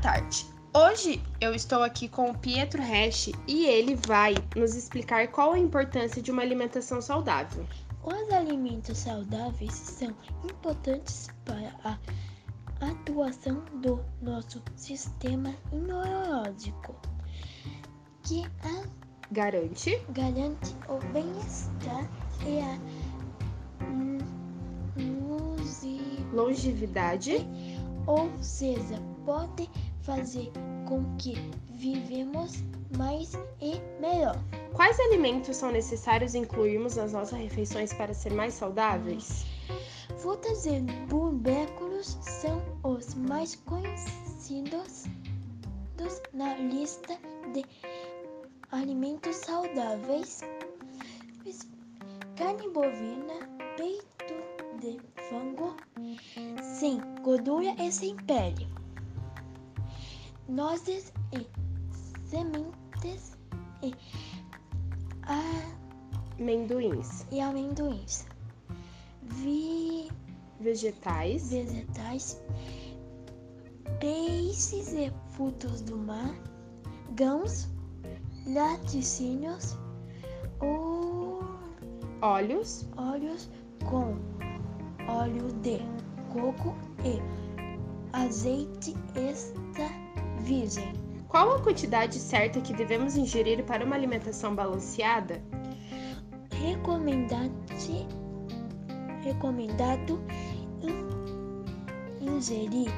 tarde. Hoje eu estou aqui com o Pietro Resch e ele vai nos explicar qual a importância de uma alimentação saudável. Os alimentos saudáveis são importantes para a atuação do nosso sistema imunológico, que a Garante garante o bem-estar e a longevidade, ou seja, pode fazer com que vivemos mais e melhor. Quais alimentos são necessários incluirmos nas nossas refeições para ser mais saudáveis? Frutas e tubérculos são os mais conhecidos dos na lista de alimentos saudáveis. Carne bovina, peito de frango, sem gordura e sem pele. Nozes e sementes e, a, Amendoins, e amendoins. Vi, vegetais, vegetais, peixes e frutos do mar, grãos, laticínios, ou óleos, óleos com óleo de coco e azeite extra Qual a quantidade certa que devemos ingerir para uma alimentação balanceada? Recomendado, recomendado in- ingerir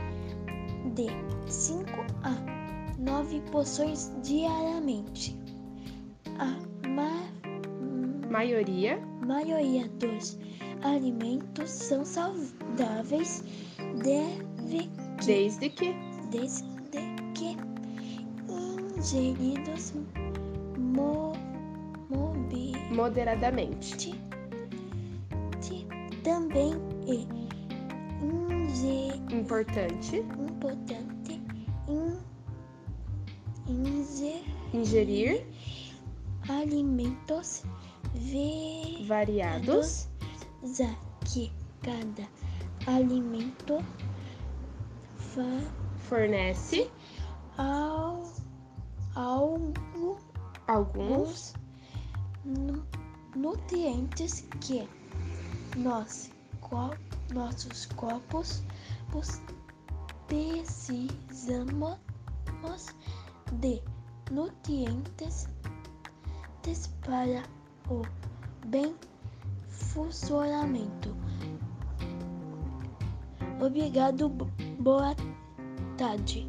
de 5 a 9 porções diariamente. A ma- Maioria, maioria dos alimentos são saudáveis deve desde que desde que ingeridos mo, mobi, moderadamente. Ti- ti- também é inge- Importante. importante in- ingerir ingerir. alimentos ve- variados, já que cada alimento fa- fornece ao, algo alguns alguns nu- nutrientes que nós, co- nossos corpos pos- precisamos de nutrientes tes- para o bem funcionamento. Obrigado, bo- boa tarde.